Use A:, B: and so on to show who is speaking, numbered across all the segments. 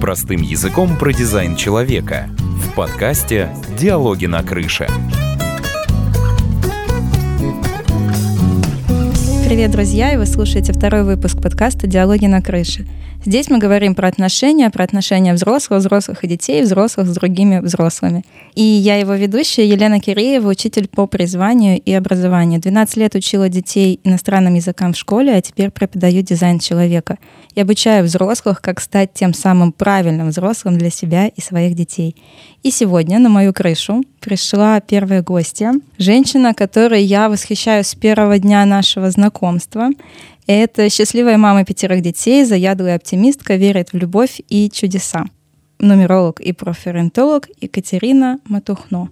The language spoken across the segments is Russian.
A: Простым языком про дизайн человека. В подкасте «Диалоги на крыше».
B: Привет, друзья, и вы слушаете второй выпуск подкаста «Диалоги на крыше». Здесь мы говорим про отношения, про отношения взрослых, взрослых и детей, взрослых с другими взрослыми. И я его ведущая Елена Киреева, учитель по призванию и образованию. 12 лет учила детей иностранным языкам в школе, а теперь преподаю дизайн человека. И обучаю взрослых, как стать тем самым правильным взрослым для себя и своих детей. И сегодня на мою крышу пришла первая гостья, женщина, которой я восхищаюсь с первого дня нашего знакомства. Это счастливая мама пятерых детей, заядлая оптимистка, верит в любовь и чудеса. Нумеролог и проферентолог Екатерина Матухно.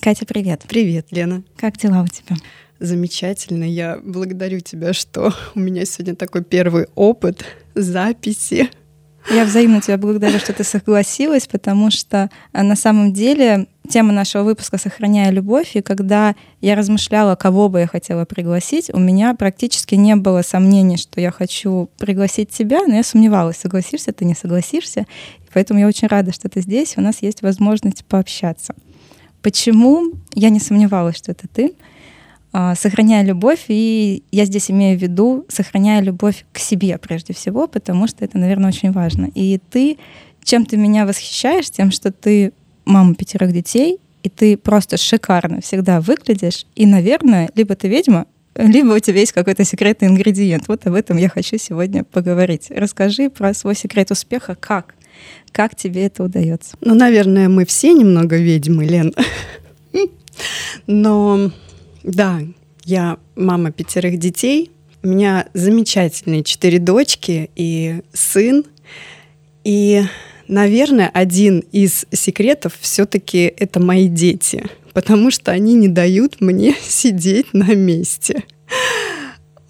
B: Катя, привет.
C: Привет, Лена.
B: Как дела у тебя?
C: Замечательно. Я благодарю тебя, что у меня сегодня такой первый опыт записи
B: я взаимно тебя благодарю, что ты согласилась, потому что э, на самом деле тема нашего выпуска «Сохраняя любовь», и когда я размышляла, кого бы я хотела пригласить, у меня практически не было сомнений, что я хочу пригласить тебя, но я сомневалась, согласишься ты, не согласишься. Поэтому я очень рада, что ты здесь, у нас есть возможность пообщаться. Почему я не сомневалась, что это ты? А, сохраняя любовь, и я здесь имею в виду, сохраняя любовь к себе прежде всего, потому что это, наверное, очень важно. И ты, чем ты меня восхищаешь, тем, что ты мама пятерых детей, и ты просто шикарно всегда выглядишь, и, наверное, либо ты ведьма, либо у тебя есть какой-то секретный ингредиент. Вот об этом я хочу сегодня поговорить. Расскажи про свой секрет успеха, как? Как тебе это удается?
C: Ну, наверное, мы все немного ведьмы, Лен. Но да, я мама пятерых детей. У меня замечательные четыре дочки и сын. И, наверное, один из секретов все-таки это мои дети, потому что они не дают мне сидеть на месте.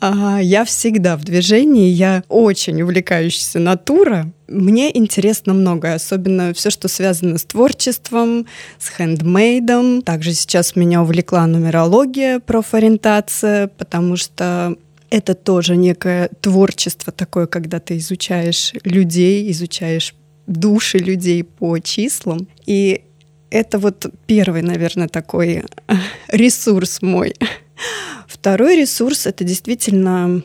C: А, я всегда в движении, я очень увлекающаяся натура. Мне интересно многое, особенно все, что связано с творчеством, с хендмейдом. Также сейчас меня увлекла нумерология, профориентация, потому что это тоже некое творчество такое, когда ты изучаешь людей, изучаешь души людей по числам. И это вот первый, наверное, такой ресурс мой. Второй ресурс — это действительно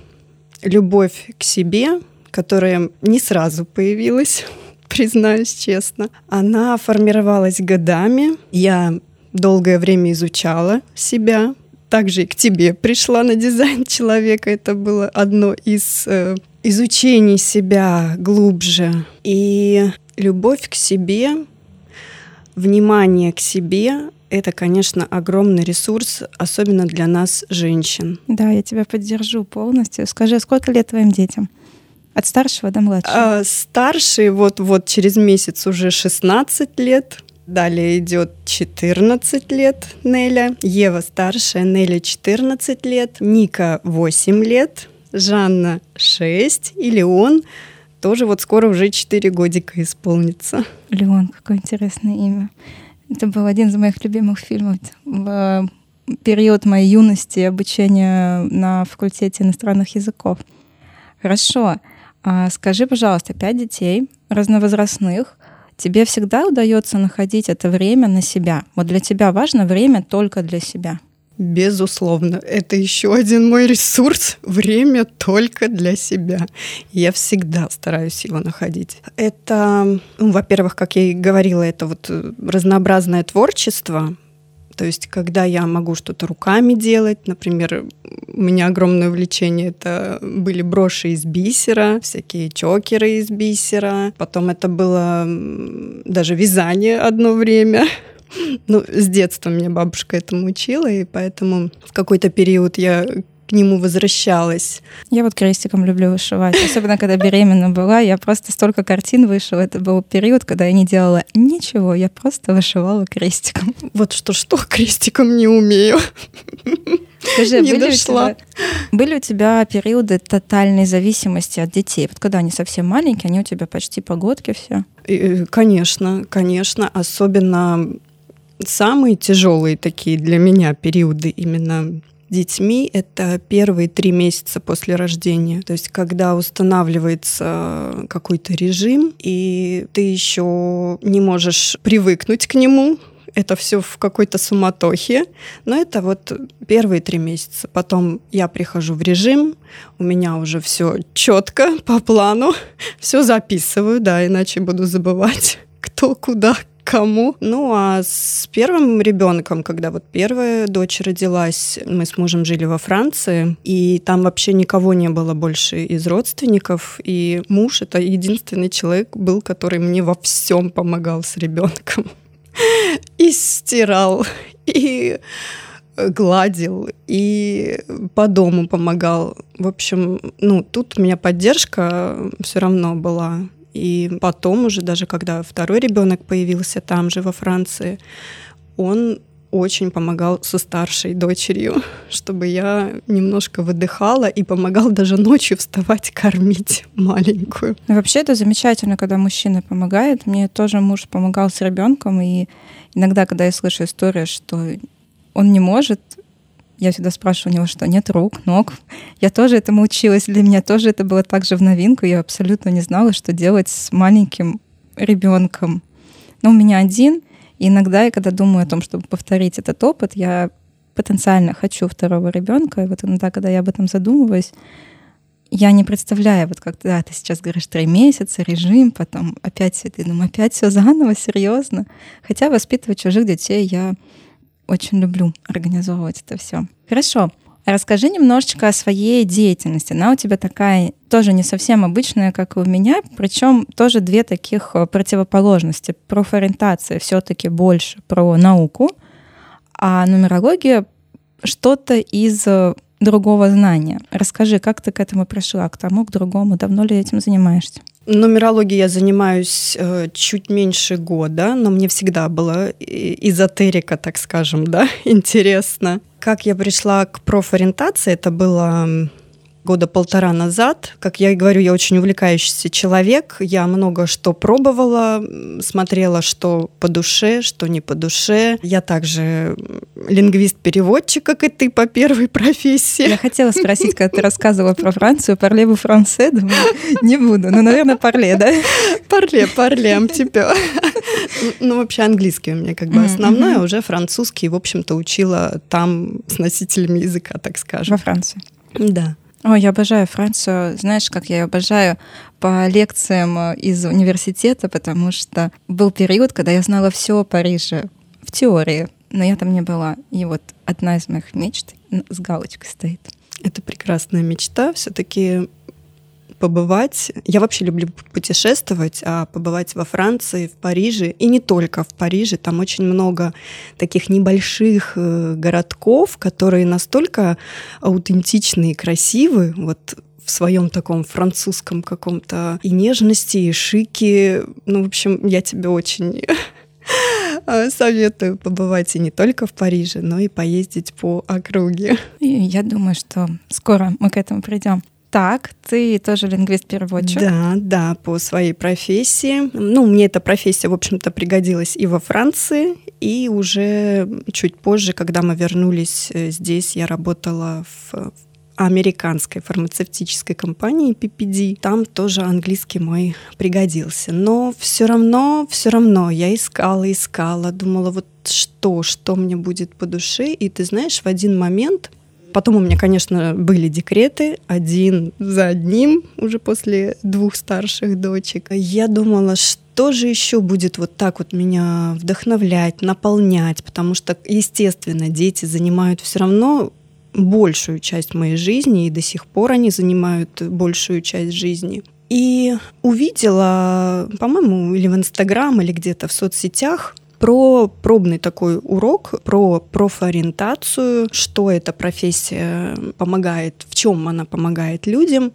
C: любовь к себе, которая не сразу появилась, признаюсь честно. Она формировалась годами. Я долгое время изучала себя. Также и к тебе пришла на дизайн человека. Это было одно из э, изучений себя глубже. И любовь к себе, внимание к себе это, конечно, огромный ресурс, особенно для нас, женщин.
B: Да, я тебя поддержу полностью. Скажи, сколько лет твоим детям? От старшего до младшего?
C: А, старший вот-вот через месяц уже 16 лет. Далее идет 14 лет Неля. Ева старшая, Неля 14 лет. Ника 8 лет. Жанна 6. И Леон тоже вот скоро уже 4 годика исполнится.
B: Леон, какое интересное имя. Это был один из моих любимых фильмов в период моей юности обучения на факультете иностранных языков. Хорошо. А скажи, пожалуйста, пять детей разновозрастных. Тебе всегда удается находить это время на себя? Вот для тебя важно время только для себя?
C: Безусловно, это еще один мой ресурс. Время только для себя. Я всегда стараюсь его находить. Это, ну, во-первых, как я и говорила, это вот э, разнообразное творчество. То есть, когда я могу что-то руками делать, например, у меня огромное увлечение это были броши из бисера, всякие чокеры из бисера. Потом это было даже вязание одно время. Ну, с детства меня бабушка этому учила, и поэтому в какой-то период я к нему возвращалась.
B: Я вот крестиком люблю вышивать. Особенно, когда беременна была, я просто столько картин вышила. Это был период, когда я не делала ничего, я просто вышивала крестиком.
C: Вот что-что, крестиком не умею.
B: Скажи, не были, дошла. У тебя, были у тебя периоды тотальной зависимости от детей? Вот когда они совсем маленькие, они у тебя почти погодки все?
C: Э, конечно, конечно. Особенно самые тяжелые такие для меня периоды именно детьми — это первые три месяца после рождения. То есть когда устанавливается какой-то режим, и ты еще не можешь привыкнуть к нему, это все в какой-то суматохе, но это вот первые три месяца. Потом я прихожу в режим, у меня уже все четко по плану, все записываю, да, иначе буду забывать, кто куда кому. Ну а с первым ребенком, когда вот первая дочь родилась, мы с мужем жили во Франции, и там вообще никого не было больше из родственников, и муж это единственный человек был, который мне во всем помогал с ребенком. И стирал, и гладил и по дому помогал. В общем, ну, тут у меня поддержка все равно была. И потом уже, даже когда второй ребенок появился там же, во Франции, он очень помогал со старшей дочерью, чтобы я немножко выдыхала и помогал даже ночью вставать, кормить маленькую.
B: Ну, вообще это замечательно, когда мужчина помогает. Мне тоже муж помогал с ребенком, и иногда, когда я слышу историю, что он не может, я всегда спрашиваю у него, что нет рук, ног. Я тоже этому училась. Для меня тоже это было также в новинку. Я абсолютно не знала, что делать с маленьким ребенком. Но у меня один. И иногда, я когда думаю о том, чтобы повторить этот опыт, я потенциально хочу второго ребенка. И вот иногда, когда я об этом задумываюсь, я не представляю, вот как да, ты сейчас говоришь три месяца, режим, потом опять все, ты думаю, опять все заново, серьезно. Хотя воспитывать чужих детей я очень люблю организовывать это все. Хорошо. Расскажи немножечко о своей деятельности. Она у тебя такая тоже не совсем обычная, как и у меня, причем тоже две таких э, противоположности. Профориентация все-таки больше про науку, а нумерология что-то из э, другого знания. Расскажи, как ты к этому пришла, к тому, к другому, давно ли этим занимаешься?
C: Нумерологией я занимаюсь э, чуть меньше года, но мне всегда было эзотерика, так скажем, да, интересно. Как я пришла к профориентации, это было года полтора назад. Как я и говорю, я очень увлекающийся человек. Я много что пробовала, смотрела, что по душе, что не по душе. Я также лингвист-переводчик, как и ты, по первой профессии.
B: Я хотела спросить, когда ты рассказывала про Францию, парле вы франце? Не буду. Ну, наверное, парле, да?
C: Парле, парле, типа. Ну, вообще английский у меня как бы основной, а уже французский, в общем-то, учила там с носителями языка, так скажем.
B: Во Франции.
C: Да.
B: Ой, я обожаю Францию. Знаешь, как я ее обожаю по лекциям э, из университета, потому что был период, когда я знала все о Париже в теории, но я там не была. И вот одна из моих мечт с галочкой стоит.
C: Это прекрасная мечта. Все-таки побывать. Я вообще люблю путешествовать, а побывать во Франции, в Париже, и не только в Париже, там очень много таких небольших э, городков, которые настолько аутентичны и красивы, вот в своем таком французском каком-то и нежности, и шике. Ну, в общем, я тебе очень советую побывать и не только в Париже, но и поездить по округе.
B: И я думаю, что скоро мы к этому придем. Так, ты тоже лингвист-переводчик.
C: Да, да, по своей профессии. Ну, мне эта профессия, в общем-то, пригодилась и во Франции, и уже чуть позже, когда мы вернулись э, здесь, я работала в американской фармацевтической компании PPD. Там тоже английский мой пригодился. Но все равно, все равно я искала, искала, думала, вот что, что мне будет по душе. И ты знаешь, в один момент Потом у меня, конечно, были декреты, один за одним, уже после двух старших дочек. Я думала, что же еще будет вот так вот меня вдохновлять, наполнять, потому что, естественно, дети занимают все равно большую часть моей жизни, и до сих пор они занимают большую часть жизни. И увидела, по-моему, или в Инстаграм, или где-то в соцсетях про пробный такой урок, про профориентацию, что эта профессия помогает, в чем она помогает людям.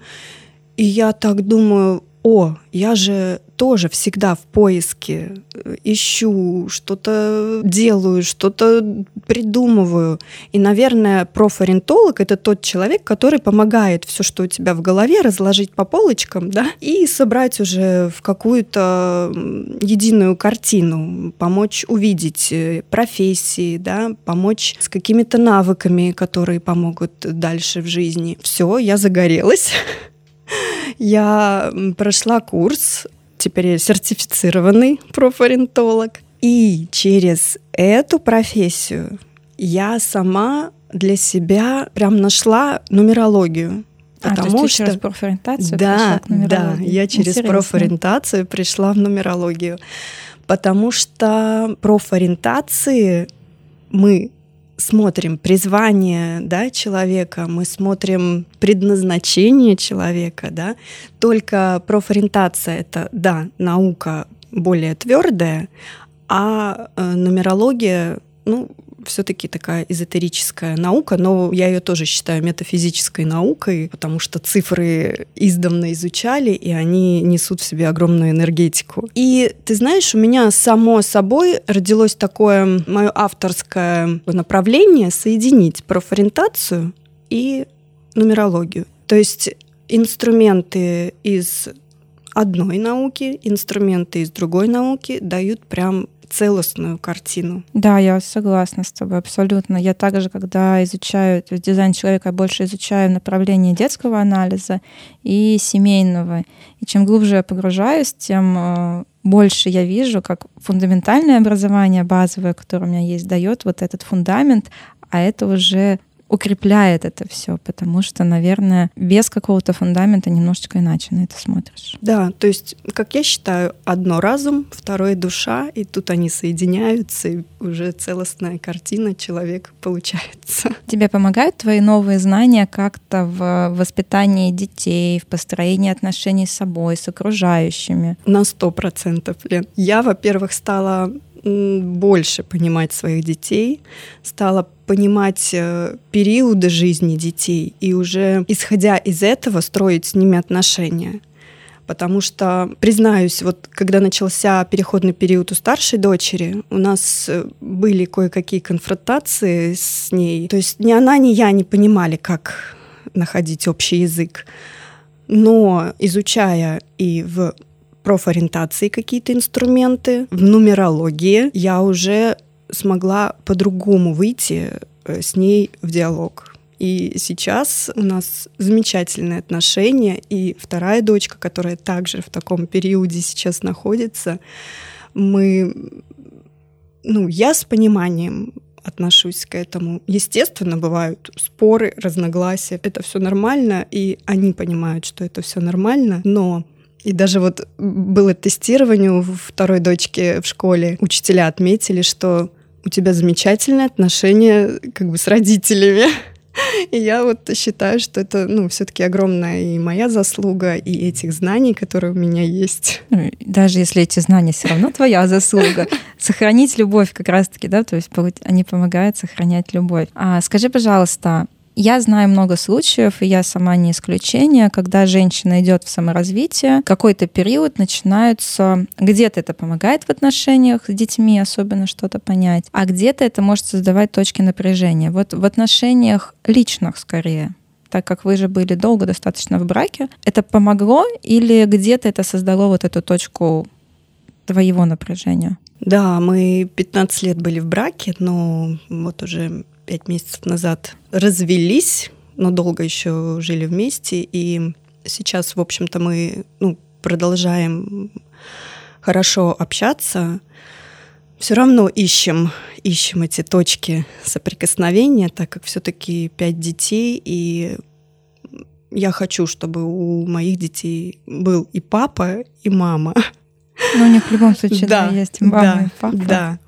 C: И я так думаю, о, я же тоже всегда в поиске, э, ищу, что-то делаю, что-то придумываю. И, наверное, профориентолог — это тот человек, который помогает все, что у тебя в голове, разложить по полочкам, да, и собрать уже в какую-то единую картину, помочь увидеть э, профессии, да, помочь с какими-то навыками, которые помогут дальше в жизни. Все, я загорелась. Я прошла курс, теперь я сертифицированный профориентолог. И через эту профессию я сама для себя прям нашла нумерологию.
B: Потому а, то есть что через профориентацию
C: да, да, я через Интересно. профориентацию пришла в нумерологию, потому что профориентации мы смотрим призвание да, человека, мы смотрим предназначение человека, да, только профориентация это, да, наука более твердая, а э, нумерология, ну, все-таки такая эзотерическая наука, но я ее тоже считаю метафизической наукой, потому что цифры издавна изучали, и они несут в себе огромную энергетику. И ты знаешь, у меня само собой родилось такое мое авторское направление соединить профориентацию и нумерологию. То есть инструменты из одной науки, инструменты из другой науки дают прям целостную картину.
B: Да, я согласна с тобой абсолютно. Я также, когда изучаю дизайн человека, я больше изучаю направление детского анализа и семейного. И чем глубже я погружаюсь, тем э, больше я вижу, как фундаментальное образование базовое, которое у меня есть, дает вот этот фундамент, а это уже укрепляет это все, потому что, наверное, без какого-то фундамента немножечко иначе на это смотришь.
C: Да, то есть, как я считаю, одно разум, второе душа, и тут они соединяются, и уже целостная картина человека получается.
B: Тебе помогают твои новые знания как-то в воспитании детей, в построении отношений с собой, с окружающими?
C: На сто процентов, Лен. Я, во-первых, стала больше понимать своих детей, стала понимать э, периоды жизни детей и уже исходя из этого строить с ними отношения. Потому что, признаюсь, вот когда начался переходный период у старшей дочери, у нас э, были кое-какие конфронтации с ней. То есть ни она, ни я не понимали, как находить общий язык. Но изучая и в профориентации какие-то инструменты, в нумерологии я уже смогла по-другому выйти э, с ней в диалог. И сейчас у нас замечательные отношения. И вторая дочка, которая также в таком периоде сейчас находится, мы, ну, я с пониманием отношусь к этому. Естественно, бывают споры, разногласия. Это все нормально, и они понимают, что это все нормально. Но и даже вот было тестирование у второй дочки в школе. Учителя отметили, что у тебя замечательные отношения как бы с родителями. И я вот считаю, что это, ну, все-таки огромная и моя заслуга, и этих знаний, которые у меня есть.
B: Ну, даже если эти знания все равно твоя заслуга, сохранить любовь как раз-таки, да, то есть они помогают сохранять любовь. А скажи, пожалуйста, я знаю много случаев, и я сама не исключение, когда женщина идет в саморазвитие, какой-то период начинаются, где-то это помогает в отношениях с детьми, особенно что-то понять, а где-то это может создавать точки напряжения. Вот в отношениях личных скорее так как вы же были долго достаточно в браке, это помогло или где-то это создало вот эту точку твоего напряжения?
C: Да, мы 15 лет были в браке, но вот уже пять месяцев назад развелись, но долго еще жили вместе. И сейчас, в общем-то, мы ну, продолжаем хорошо общаться. Все равно ищем, ищем эти точки соприкосновения, так как все-таки пять детей, и я хочу, чтобы у моих детей был и папа, и мама.
B: Ну, у них в любом случае да, да, есть мама да, и папа.
C: Да.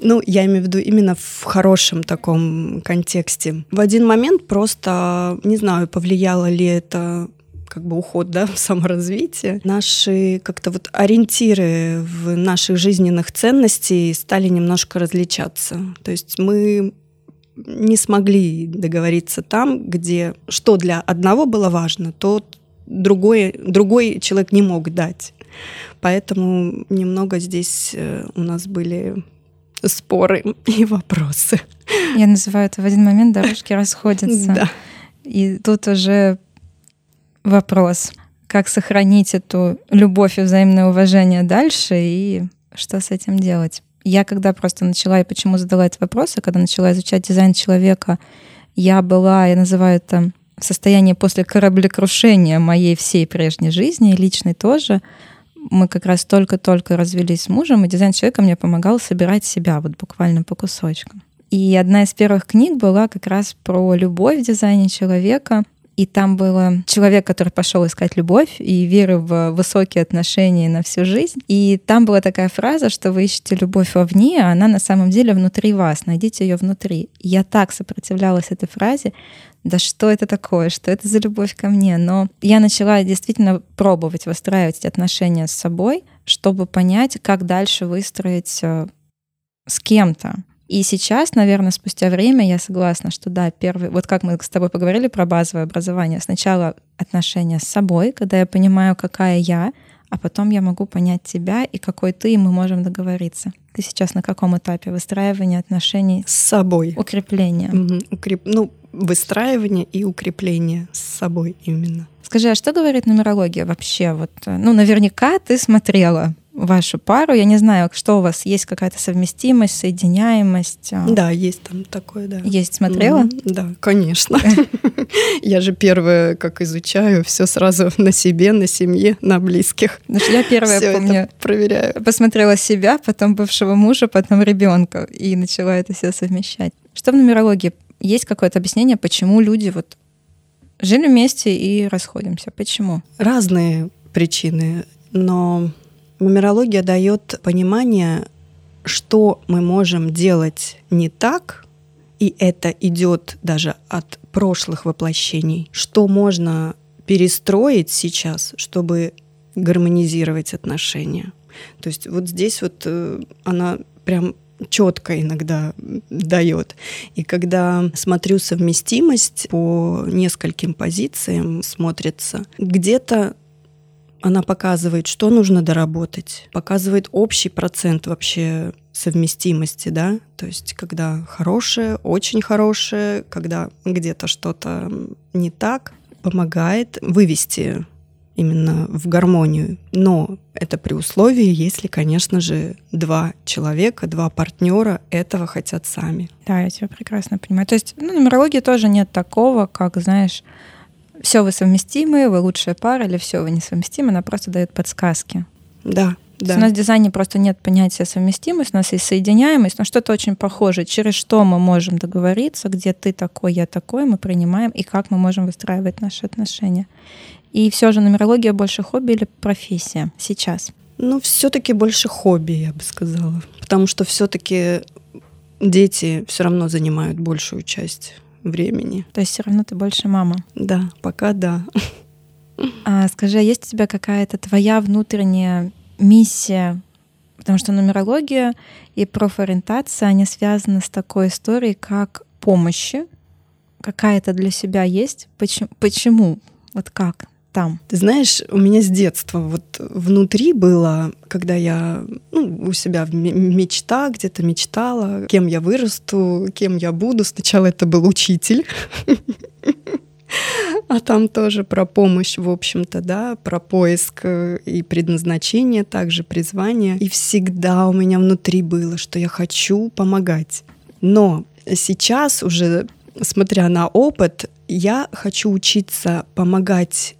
C: Ну, я имею в виду именно в хорошем таком контексте. В один момент просто, не знаю, повлияло ли это как бы уход да, в саморазвитие, наши как-то вот ориентиры в наших жизненных ценностей стали немножко различаться. То есть мы не смогли договориться там, где что для одного было важно, то другой, другой человек не мог дать. Поэтому немного здесь э, у нас были споры и вопросы.
B: Я называю это в один момент дорожки расходятся.
C: Да.
B: И тут уже вопрос, как сохранить эту любовь и взаимное уважение дальше и что с этим делать. Я когда просто начала, и почему задала этот вопрос, а когда начала изучать дизайн человека, я была, я называю это в состоянии после кораблекрушения моей всей прежней жизни, личной тоже. Мы как раз только-только развелись с мужем, и дизайн человека мне помогал собирать себя вот буквально по кусочкам. И одна из первых книг была как раз про любовь в дизайне человека — и там был человек, который пошел искать любовь и веру в высокие отношения на всю жизнь. И там была такая фраза, что вы ищете любовь вовне, а она на самом деле внутри вас. Найдите ее внутри. Я так сопротивлялась этой фразе, да что это такое, что это за любовь ко мне. Но я начала действительно пробовать выстраивать эти отношения с собой, чтобы понять, как дальше выстроить э, с кем-то. И сейчас, наверное, спустя время я согласна, что да, первый, вот как мы с тобой поговорили про базовое образование, сначала отношения с собой, когда я понимаю, какая я, а потом я могу понять тебя и какой ты, и мы можем договориться. Ты сейчас на каком этапе выстраивания отношений
C: с собой?
B: Укрепления.
C: Угу. Укреп... Ну, выстраивание и укрепление с собой именно.
B: Скажи, а что говорит нумерология вообще? Вот, э, ну, наверняка ты смотрела вашу пару. Я не знаю, что у вас есть какая-то совместимость, соединяемость. А?
C: Да, есть там такое, да.
B: Есть, смотрела?
C: Mm-hmm, да, конечно. Я же первое, как изучаю, все сразу на себе, на семье, на близких.
B: Я первая, помню,
C: проверяю.
B: Посмотрела себя, потом бывшего мужа, потом ребенка и начала это все совмещать. Что в нумерологии? Есть какое-то объяснение, почему люди вот жили вместе и расходимся? Почему?
C: Разные причины, но Нумерология дает понимание, что мы можем делать не так, и это идет даже от прошлых воплощений, что можно перестроить сейчас, чтобы гармонизировать отношения. То есть вот здесь вот э, она прям четко иногда дает. И когда смотрю совместимость по нескольким позициям, смотрится, где-то она показывает, что нужно доработать, показывает общий процент вообще совместимости, да, то есть когда хорошее, очень хорошее, когда где-то что-то не так, помогает вывести именно в гармонию. Но это при условии, если, конечно же, два человека, два партнера этого хотят сами.
B: Да, я тебя прекрасно понимаю. То есть ну, нумерологии тоже нет такого, как, знаешь, все вы совместимы, вы лучшая пара, или все вы несовместимы, она просто дает подсказки.
C: Да, да.
B: У нас в дизайне просто нет понятия совместимость, у нас есть соединяемость, но что-то очень похожее, через что мы можем договориться, где ты такой, я такой, мы принимаем, и как мы можем выстраивать наши отношения. И все же нумерология больше хобби или профессия сейчас?
C: Ну, все-таки больше хобби, я бы сказала. Потому что все-таки дети все равно занимают большую часть времени.
B: То есть все равно ты больше мама?
C: Да, пока да.
B: А скажи, а есть у тебя какая-то твоя внутренняя миссия? Потому что нумерология и профориентация, они связаны с такой историей, как помощи. Какая-то для себя есть? Почему? Почему? Вот как? Там?
C: Ты знаешь, у меня с детства вот внутри было, когда я ну, у себя в мечта где-то мечтала, кем я вырасту, кем я буду. Сначала это был учитель. А там тоже про помощь, в общем-то, да, про поиск э, и предназначение, также призвание. И всегда у меня внутри было, что я хочу помогать. Но сейчас уже, смотря на опыт, я хочу учиться помогать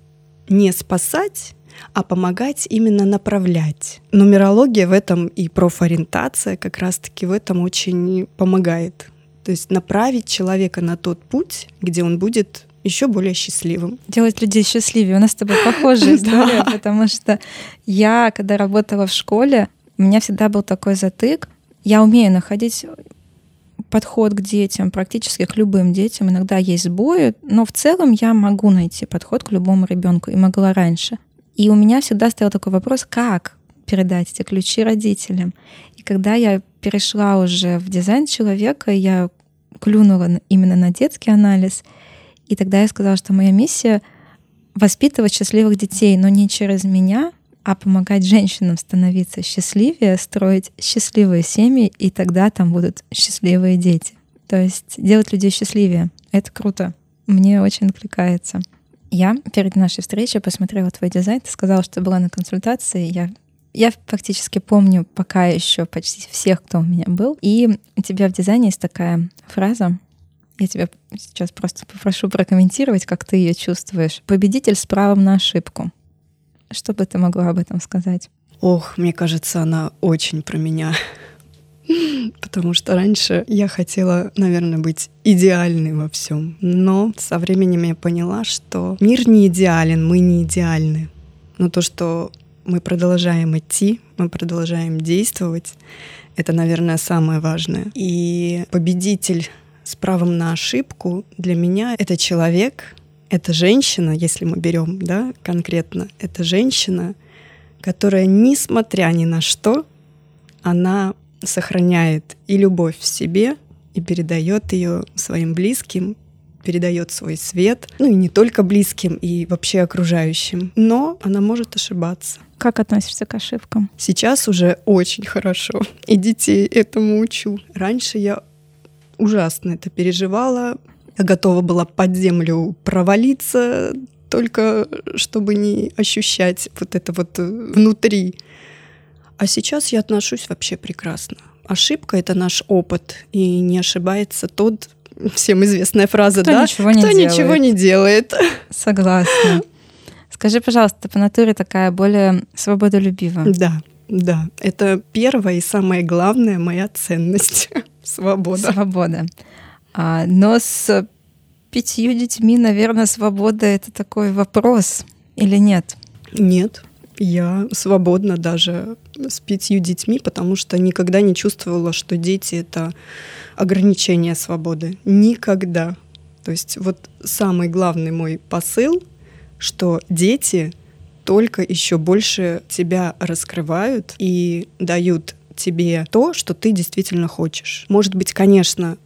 C: не спасать, а помогать именно направлять. Нумерология в этом и профориентация как раз-таки в этом очень помогает. То есть направить человека на тот путь, где он будет еще более счастливым.
B: Делать людей счастливее. У нас с тобой похожая история, потому что я, когда работала в школе, у меня всегда был такой затык. Я умею находить подход к детям, практически к любым детям. Иногда есть сбои, но в целом я могу найти подход к любому ребенку и могла раньше. И у меня всегда стоял такой вопрос, как передать эти ключи родителям. И когда я перешла уже в дизайн человека, я клюнула именно на детский анализ, и тогда я сказала, что моя миссия воспитывать счастливых детей, но не через меня, а помогать женщинам становиться счастливее, строить счастливые семьи, и тогда там будут счастливые дети. То есть делать людей счастливее. Это круто. Мне очень откликается. Я перед нашей встречей посмотрела твой дизайн, ты сказала, что была на консультации. Я я фактически помню пока еще почти всех, кто у меня был. И у тебя в дизайне есть такая фраза. Я тебя сейчас просто попрошу прокомментировать, как ты ее чувствуешь. Победитель с правом на ошибку. Что бы ты могла об этом сказать?
C: Ох, мне кажется, она очень про меня. Потому что раньше я хотела, наверное, быть идеальной во всем. Но со временем я поняла, что мир не идеален, мы не идеальны. Но то, что мы продолжаем идти, мы продолжаем действовать. Это, наверное, самое важное. И победитель с правом на ошибку для меня это человек, это женщина, если мы берем, да, конкретно, это женщина, которая, несмотря ни на что, она сохраняет и любовь в себе, и передает ее своим близким, передает свой свет, ну и не только близким, и вообще окружающим. Но она может ошибаться.
B: Как относишься к ошибкам?
C: Сейчас уже очень хорошо. И детей этому учу. Раньше я ужасно это переживала. Я готова была под землю провалиться, только чтобы не ощущать вот это вот внутри. А сейчас я отношусь вообще прекрасно. Ошибка — это наш опыт, и не ошибается тот, всем известная фраза,
B: Кто
C: да?
B: ничего не
C: Кто
B: делает.
C: ничего не делает.
B: Согласна. Скажи, пожалуйста, ты по натуре такая более свободолюбивая.
C: Да, да. Это первая и самая главная моя ценность — свобода.
B: Свобода. А, но с пятью детьми, наверное, свобода — это такой вопрос или нет?
C: Нет, я свободна даже с пятью детьми, потому что никогда не чувствовала, что дети — это ограничение свободы. Никогда. То есть вот самый главный мой посыл, что дети только еще больше тебя раскрывают и дают тебе то, что ты действительно хочешь. Может быть, конечно,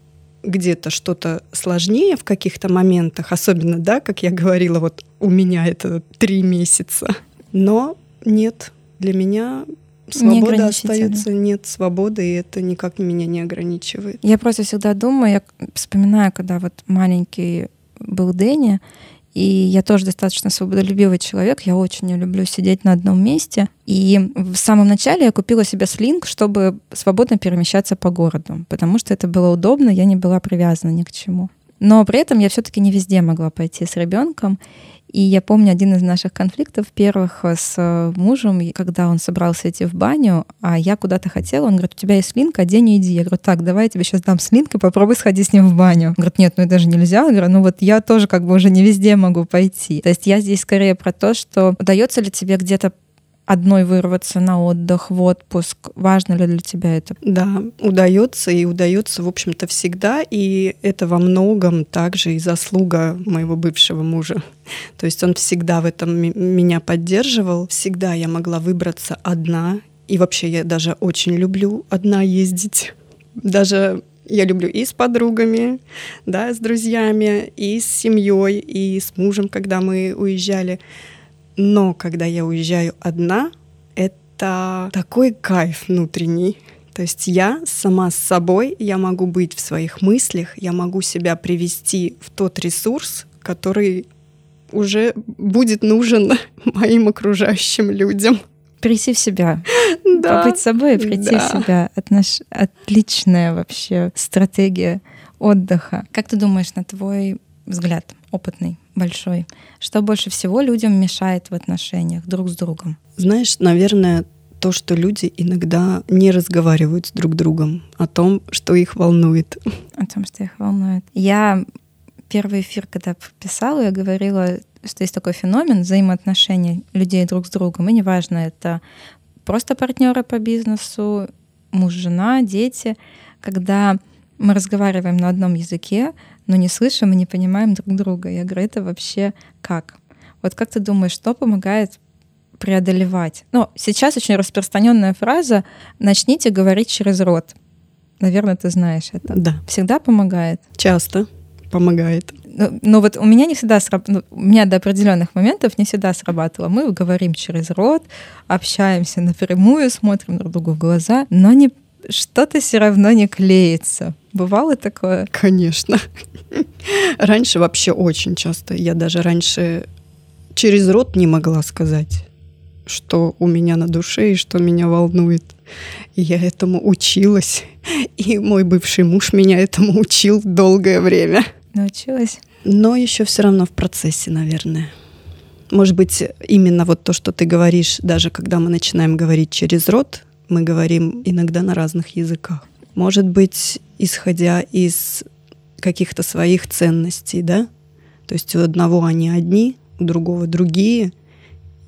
C: где-то что-то сложнее в каких-то моментах, особенно, да, как я говорила, вот у меня это три месяца. Но нет, для меня свобода
B: ограничительно.
C: остается, нет свободы, и это никак меня не ограничивает.
B: Я просто всегда думаю, я вспоминаю, когда вот маленький был Дэнни, и я тоже достаточно свободолюбивый человек, я очень не люблю сидеть на одном месте. И в самом начале я купила себе слинг, чтобы свободно перемещаться по городу, потому что это было удобно, я не была привязана ни к чему. Но при этом я все-таки не везде могла пойти с ребенком. И я помню один из наших конфликтов первых с э, мужем, и когда он собрался идти в баню, а я куда-то хотела, он говорит, у тебя есть слинг, а день не иди. Я говорю, так, давай я тебе сейчас дам слинг и попробуй сходи с ним в баню. Он говорит, нет, ну это же нельзя. Я говорю, ну вот я тоже как бы уже не везде могу пойти. То есть я здесь скорее про то, что удается ли тебе где-то одной вырваться на отдых, в отпуск? Важно ли для тебя это?
C: Да, удается и удается, в общем-то, всегда, и это во многом также и заслуга моего бывшего мужа. То есть он всегда в этом меня поддерживал, всегда я могла выбраться одна, и вообще я даже очень люблю одна ездить. Даже я люблю и с подругами, да, с друзьями, и с семьей, и с мужем, когда мы уезжали. Но когда я уезжаю одна, это такой кайф внутренний. То есть я сама с собой, я могу быть в своих мыслях, я могу себя привести в тот ресурс, который уже будет нужен моим окружающим людям.
B: Прийти в себя,
C: Да.
B: побыть собой и прийти
C: Да.
B: в себя. Отнош... Отличная вообще стратегия отдыха. Как ты думаешь, на твой взгляд, опытный, большой, что больше всего людям мешает в отношениях друг с другом?
C: Знаешь, наверное, то, что люди иногда не разговаривают с друг другом о том, что их волнует.
B: О том, что их волнует. Я первый эфир, когда писала, я говорила, что есть такой феномен взаимоотношений людей друг с другом. И неважно, это просто партнеры по бизнесу, муж, жена, дети, когда мы разговариваем на одном языке, но не слышим и не понимаем друг друга. Я говорю, это вообще как? Вот как ты думаешь, что помогает преодолевать? Ну, сейчас очень распространенная фраза «начните говорить через рот». Наверное, ты знаешь это.
C: Да,
B: Всегда помогает.
C: часто помогает.
B: Но, но вот у меня не всегда срабатывало, ну, у меня до определенных моментов не всегда срабатывало. Мы говорим через рот, общаемся напрямую, смотрим друг другу в глаза, но не что-то все равно не клеится. Бывало такое?
C: Конечно. Раньше вообще очень часто. Я даже раньше через рот не могла сказать, что у меня на душе и что меня волнует. И я этому училась. И мой бывший муж меня этому учил долгое время.
B: Научилась?
C: Но еще все равно в процессе, наверное. Может быть, именно вот то, что ты говоришь, даже когда мы начинаем говорить через рот, мы говорим иногда на разных языках. Может быть, исходя из каких-то своих ценностей, да? То есть у одного они одни, у другого другие,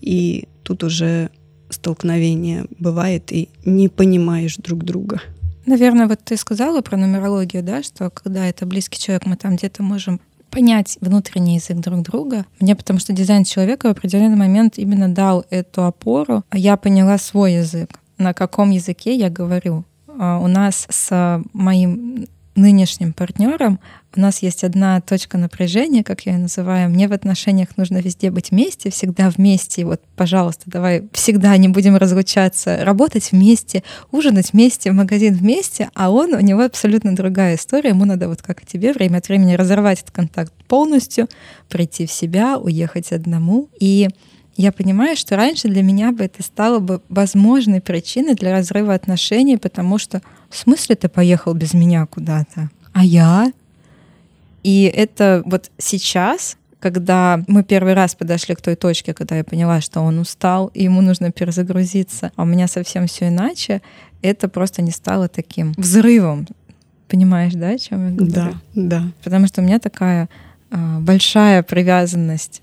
C: и тут уже столкновение бывает, и не понимаешь друг друга.
B: Наверное, вот ты сказала про нумерологию, да, что когда это близкий человек, мы там где-то можем понять внутренний язык друг друга. Мне потому что дизайн человека в определенный момент именно дал эту опору, а я поняла свой язык, на каком языке я говорю. А у нас с моим нынешним партнером у нас есть одна точка напряжения, как я ее называю. Мне в отношениях нужно везде быть вместе, всегда вместе. Вот, пожалуйста, давай всегда не будем разлучаться, работать вместе, ужинать вместе, в магазин вместе. А он, у него абсолютно другая история. Ему надо вот как и тебе время от времени разорвать этот контакт полностью, прийти в себя, уехать одному. И я понимаю, что раньше для меня бы это стало бы возможной причиной для разрыва отношений, потому что в смысле ты поехал без меня куда-то? А я? И это вот сейчас, когда мы первый раз подошли к той точке, когда я поняла, что он устал, и ему нужно перезагрузиться, а у меня совсем все иначе, это просто не стало таким взрывом. Понимаешь, да, о чем я говорю?
C: Да, да.
B: Потому что у меня такая э, большая привязанность.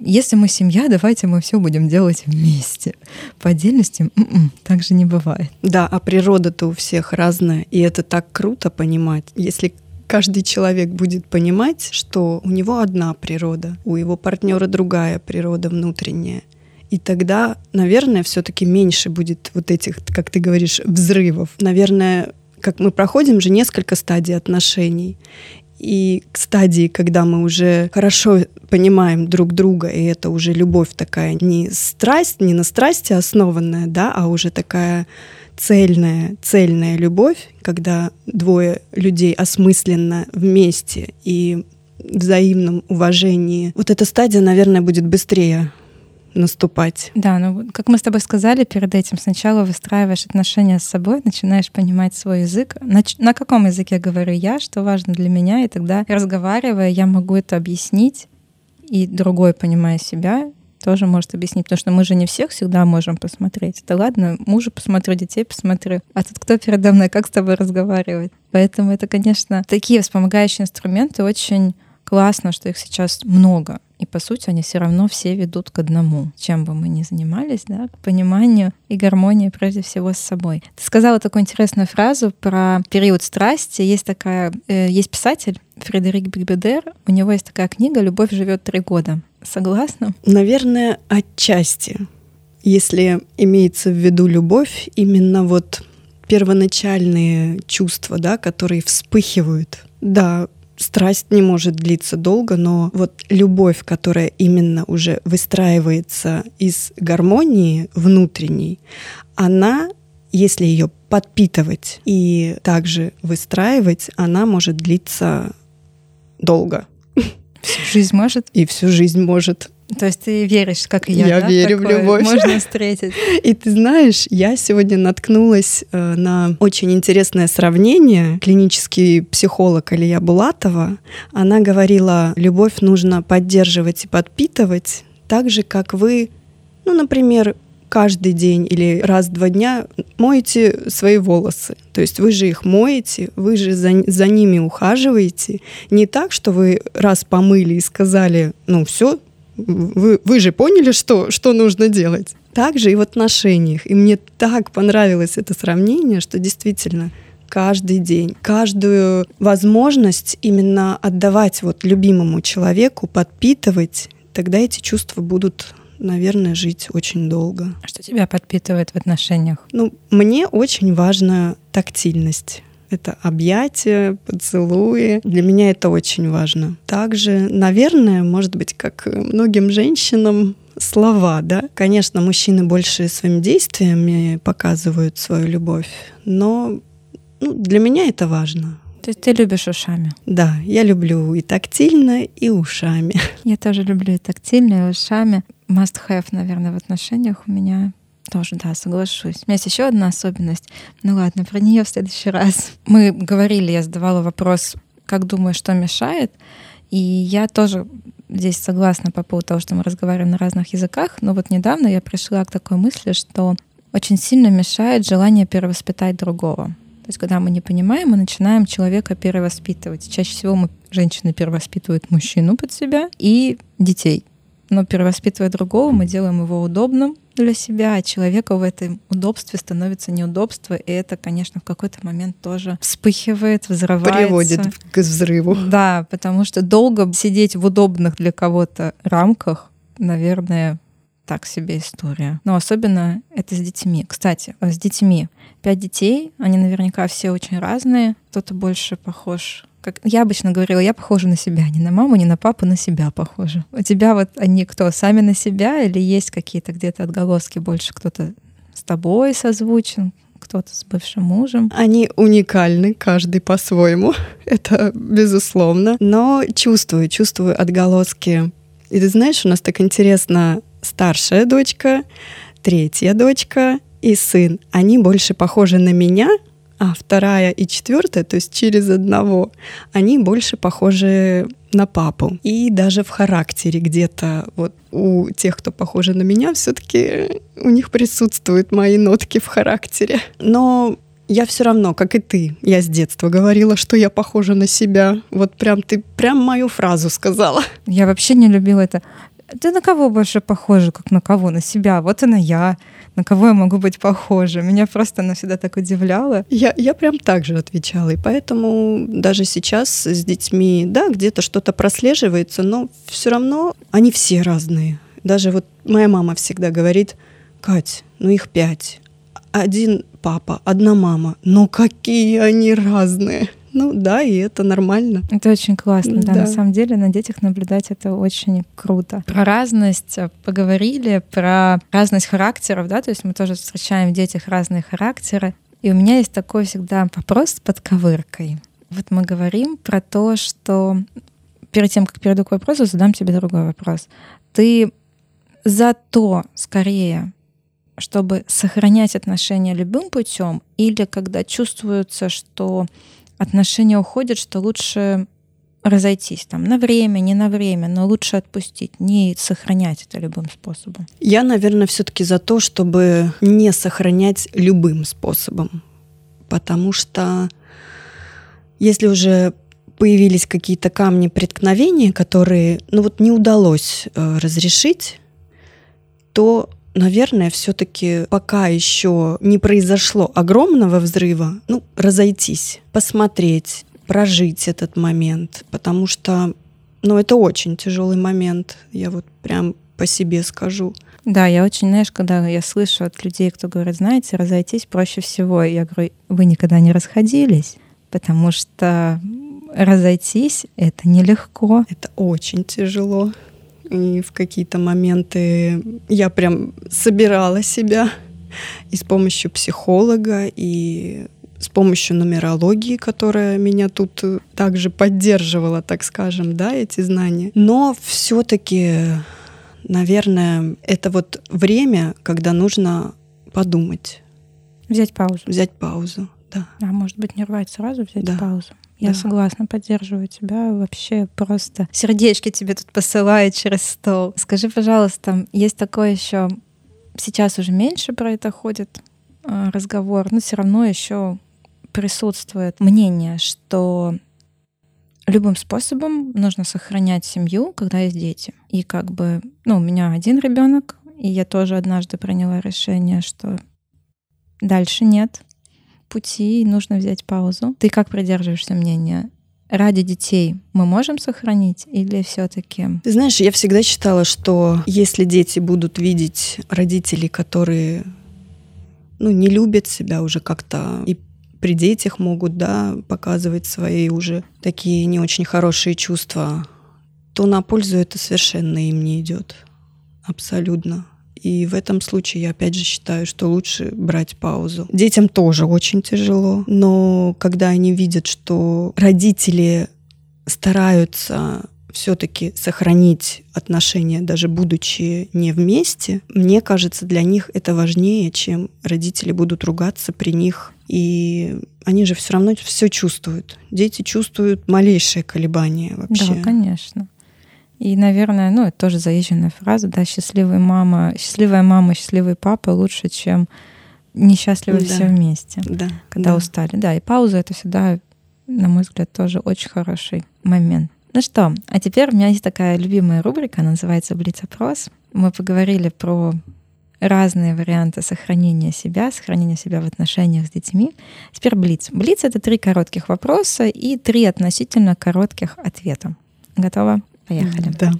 B: Если мы семья, давайте мы все будем делать вместе. По отдельности м-м, так же не бывает.
C: Да, а природа-то у всех разная, и это так круто понимать. Если каждый человек будет понимать, что у него одна природа, у его партнера другая природа внутренняя. И тогда, наверное, все-таки меньше будет вот этих, как ты говоришь, взрывов. Наверное, как мы проходим же несколько стадий отношений. И к стадии, когда мы уже хорошо понимаем друг друга, и это уже любовь такая не страсть, не на страсти основанная, да, а уже такая цельная, цельная любовь, когда двое людей осмысленно вместе и взаимном уважении. Вот эта стадия, наверное, будет быстрее наступать.
B: Да, ну как мы с тобой сказали перед этим, сначала выстраиваешь отношения с собой, начинаешь понимать свой язык. На, на каком языке говорю я, что важно для меня, и тогда разговаривая, я могу это объяснить, и другой, понимая себя, тоже может объяснить, потому что мы же не всех всегда можем посмотреть. Да ладно, мужа посмотрю, детей посмотрю, а тут кто передо мной, как с тобой разговаривать? Поэтому это, конечно, такие вспомогающие инструменты очень классно, что их сейчас много. И по сути они все равно все ведут к одному, чем бы мы ни занимались, да, к пониманию и гармонии прежде всего с собой. Ты сказала такую интересную фразу про период страсти. Есть такая, э, есть писатель Фредерик Бигбедер, у него есть такая книга «Любовь живет три года». Согласна?
C: Наверное, отчасти. Если имеется в виду любовь, именно вот первоначальные чувства, да, которые вспыхивают. Да, страсть не может длиться долго, но вот любовь, которая именно уже выстраивается из гармонии внутренней, она, если ее подпитывать и также выстраивать, она может длиться долго.
B: Всю жизнь может?
C: И всю жизнь может.
B: То есть ты веришь, как и я,
C: Я
B: да,
C: верю в
B: такое
C: любовь.
B: Можно встретить.
C: И ты знаешь, я сегодня наткнулась э, на очень интересное сравнение. Клинический психолог Алия Булатова, она говорила, любовь нужно поддерживать и подпитывать так же, как вы, ну, например, каждый день или раз в два дня моете свои волосы. То есть вы же их моете, вы же за, за ними ухаживаете. Не так, что вы раз помыли и сказали, ну все, вы, вы же поняли, что, что нужно делать. Так же и в отношениях. И мне так понравилось это сравнение, что действительно каждый день, каждую возможность именно отдавать вот любимому человеку, подпитывать, тогда эти чувства будут наверное, жить очень долго.
B: А Что тебя подпитывает в отношениях?
C: Ну, мне очень важна тактильность. Это объятия, поцелуи. Для меня это очень важно. Также, наверное, может быть, как многим женщинам, слова, да. Конечно, мужчины больше своими действиями показывают свою любовь, но ну, для меня это важно.
B: То есть ты любишь ушами?
C: Да, я люблю и тактильно, и ушами.
B: Я тоже люблю и тактильно, и ушами. Must have, наверное, в отношениях у меня тоже, да, соглашусь. У меня есть еще одна особенность. Ну ладно, про нее в следующий раз. Мы говорили, я задавала вопрос, как думаю, что мешает. И я тоже здесь согласна по поводу того, что мы разговариваем на разных языках. Но вот недавно я пришла к такой мысли, что очень сильно мешает желание перевоспитать другого. То есть, когда мы не понимаем, мы начинаем человека перевоспитывать. Чаще всего мы, женщины перевоспитывают мужчину под себя и детей. Но перевоспитывая другого, мы делаем его удобным, для себя, человека в этом удобстве становится неудобство, и это, конечно, в какой-то момент тоже вспыхивает, взрывается.
C: Приводит к взрыву.
B: Да, потому что долго сидеть в удобных для кого-то рамках, наверное, так себе история. Но особенно это с детьми. Кстати, с детьми. Пять детей, они наверняка все очень разные. Кто-то больше похож как я обычно говорила, я похожа на себя, не на маму, не на папу, на себя похожа. У тебя вот они кто, сами на себя или есть какие-то где-то отголоски больше кто-то с тобой созвучен, кто-то с бывшим мужем?
C: Они уникальны, каждый по-своему, это безусловно. Но чувствую, чувствую отголоски. И ты знаешь, у нас так интересно, старшая дочка, третья дочка и сын, они больше похожи на меня, а вторая и четвертая, то есть через одного, они больше похожи на папу. И даже в характере где-то вот у тех, кто похожи на меня, все-таки у них присутствуют мои нотки в характере. Но я все равно, как и ты, я с детства говорила, что я похожа на себя. Вот прям ты прям мою фразу сказала.
B: Я вообще не любила это. Ты на кого больше похожа, как на кого? На себя. Вот и на я на кого я могу быть похожа. Меня просто она всегда так удивляла.
C: Я, я прям так же отвечала. И поэтому даже сейчас с детьми, да, где-то что-то прослеживается, но все равно они все разные. Даже вот моя мама всегда говорит, Кать, ну их пять. Один папа, одна мама. Но какие они разные. Ну да, и это нормально.
B: Это очень классно, да. да. На самом деле на детях наблюдать это очень круто. Про разность поговорили, про разность характеров, да, то есть мы тоже встречаем в детях разные характеры. И у меня есть такой всегда вопрос с подковыркой. Вот мы говорим про то, что перед тем, как перейду к вопросу, задам тебе другой вопрос. Ты за то скорее, чтобы сохранять отношения любым путем, или когда чувствуется, что отношения уходят, что лучше разойтись там на время, не на время, но лучше отпустить, не сохранять это любым способом.
C: Я, наверное, все-таки за то, чтобы не сохранять любым способом, потому что если уже появились какие-то камни преткновения, которые, ну вот, не удалось э, разрешить, то наверное, все-таки пока еще не произошло огромного взрыва, ну, разойтись, посмотреть, прожить этот момент, потому что, ну, это очень тяжелый момент, я вот прям по себе скажу.
B: Да, я очень, знаешь, когда я слышу от людей, кто говорит, знаете, разойтись проще всего, я говорю, вы никогда не расходились, потому что разойтись — это нелегко.
C: Это очень тяжело. И в какие-то моменты я прям собирала себя и с помощью психолога, и с помощью нумерологии, которая меня тут также поддерживала, так скажем, да, эти знания. Но все-таки, наверное, это вот время, когда нужно подумать.
B: Взять паузу.
C: Взять паузу, да.
B: А может быть, не рвать сразу, взять да. паузу. Я да. согласна, поддерживаю тебя. Вообще просто сердечки тебе тут посылают через стол. Скажи, пожалуйста, есть такое еще сейчас уже меньше про это ходит э, разговор, но все равно еще присутствует мнение, что любым способом нужно сохранять семью, когда есть дети. И как бы, ну, у меня один ребенок, и я тоже однажды приняла решение, что дальше нет пути, нужно взять паузу. Ты как придерживаешься мнения? Ради детей мы можем сохранить или все-таки?
C: Ты знаешь, я всегда считала, что если дети будут видеть родителей, которые ну, не любят себя уже как-то и при детях могут, да, показывать свои уже такие не очень хорошие чувства, то на пользу это совершенно им не идет. Абсолютно. И в этом случае я опять же считаю, что лучше брать паузу. Детям тоже очень тяжело, но когда они видят, что родители стараются все-таки сохранить отношения, даже будучи не вместе, мне кажется, для них это важнее, чем родители будут ругаться при них. И они же все равно все чувствуют. Дети чувствуют малейшие колебания вообще.
B: Да, конечно. И, наверное, ну, это тоже заезженная фраза, да, счастливая мама, счастливая мама, счастливый папа лучше, чем несчастливы да. все вместе,
C: да,
B: когда
C: да.
B: устали. Да, и пауза это всегда, на мой взгляд, тоже очень хороший момент. Ну что, а теперь у меня есть такая любимая рубрика, она называется «Блиц-опрос». Мы поговорили про разные варианты сохранения себя, сохранения себя в отношениях с детьми. Теперь Блиц. Блиц — это три коротких вопроса и три относительно коротких ответа. Готова? Поехали.
C: Да.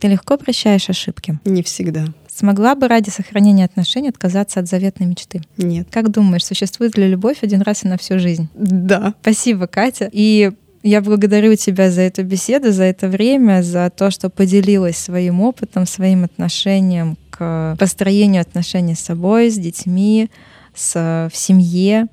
B: Ты легко прощаешь ошибки?
C: Не всегда.
B: Смогла бы ради сохранения отношений отказаться от заветной мечты?
C: Нет.
B: Как думаешь, существует ли любовь один раз и на всю жизнь?
C: Да.
B: Спасибо, Катя. И я благодарю тебя за эту беседу, за это время, за то, что поделилась своим опытом, своим отношением к построению отношений с собой, с детьми, с, в семье.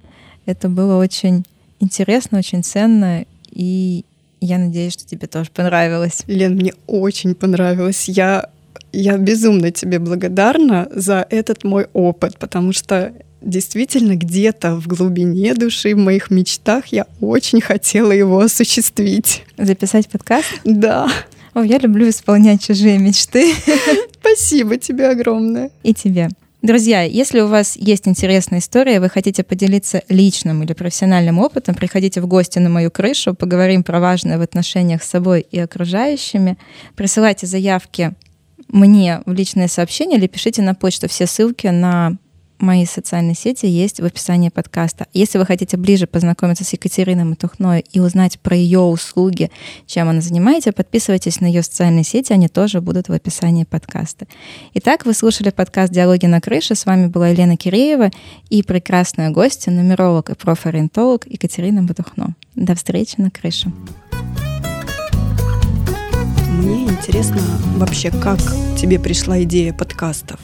B: Это было очень интересно, очень ценно, и я надеюсь, что тебе тоже понравилось.
C: Лен, мне очень понравилось. Я, я безумно тебе благодарна за этот мой опыт, потому что действительно где-то в глубине души, в моих мечтах я очень хотела его осуществить.
B: Записать подкаст?
C: Да.
B: О, я люблю исполнять чужие мечты.
C: Спасибо тебе огромное.
B: И тебе. Друзья, если у вас есть интересная история, вы хотите поделиться личным или профессиональным опытом, приходите в гости на мою крышу, поговорим про важное в отношениях с собой и окружающими. Присылайте заявки мне в личное сообщение или пишите на почту. Все ссылки на мои социальные сети есть в описании подкаста. Если вы хотите ближе познакомиться с Екатериной Матухной и узнать про ее услуги, чем она занимается, подписывайтесь на ее социальные сети, они тоже будут в описании подкаста. Итак, вы слушали подкаст «Диалоги на крыше». С вами была Елена Киреева и прекрасная гостья, нумеролог и профориентолог Екатерина Матухно. До встречи на крыше.
C: Мне интересно вообще, как тебе пришла идея подкастов?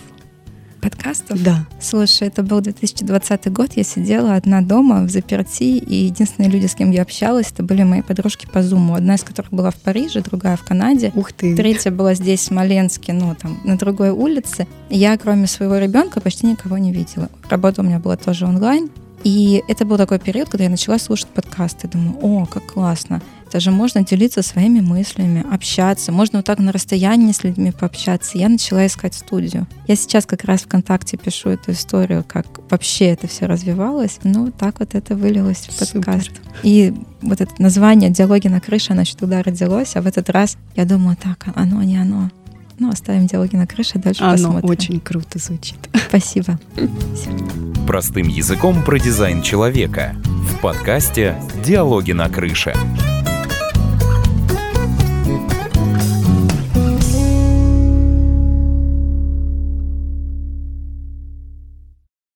B: Подкастов?
C: Да.
B: Слушай, это был 2020 год, я сидела одна дома в заперти, и единственные люди, с кем я общалась, это были мои подружки по Зуму. Одна из которых была в Париже, другая в Канаде.
C: Ух ты.
B: Третья была здесь, в Смоленске, ну, там, на другой улице. Я, кроме своего ребенка, почти никого не видела. Работа у меня была тоже онлайн. И это был такой период, когда я начала слушать подкасты. Думаю, о, как классно. Это же можно делиться своими мыслями, общаться. Можно вот так на расстоянии с людьми пообщаться. Я начала искать студию. Я сейчас как раз ВКонтакте пишу эту историю, как вообще это все развивалось. Ну, так вот это вылилось в подкаст. Супер. И вот это название «Диалоги на крыше», оно еще тогда родилось, а в этот раз я думаю, так, оно не оно. Ну, оставим диалоги на крыше, дальше
C: Оно
B: посмотрим.
C: очень круто звучит.
B: Спасибо.
A: Простым языком про дизайн человека в подкасте «Диалоги на крыше».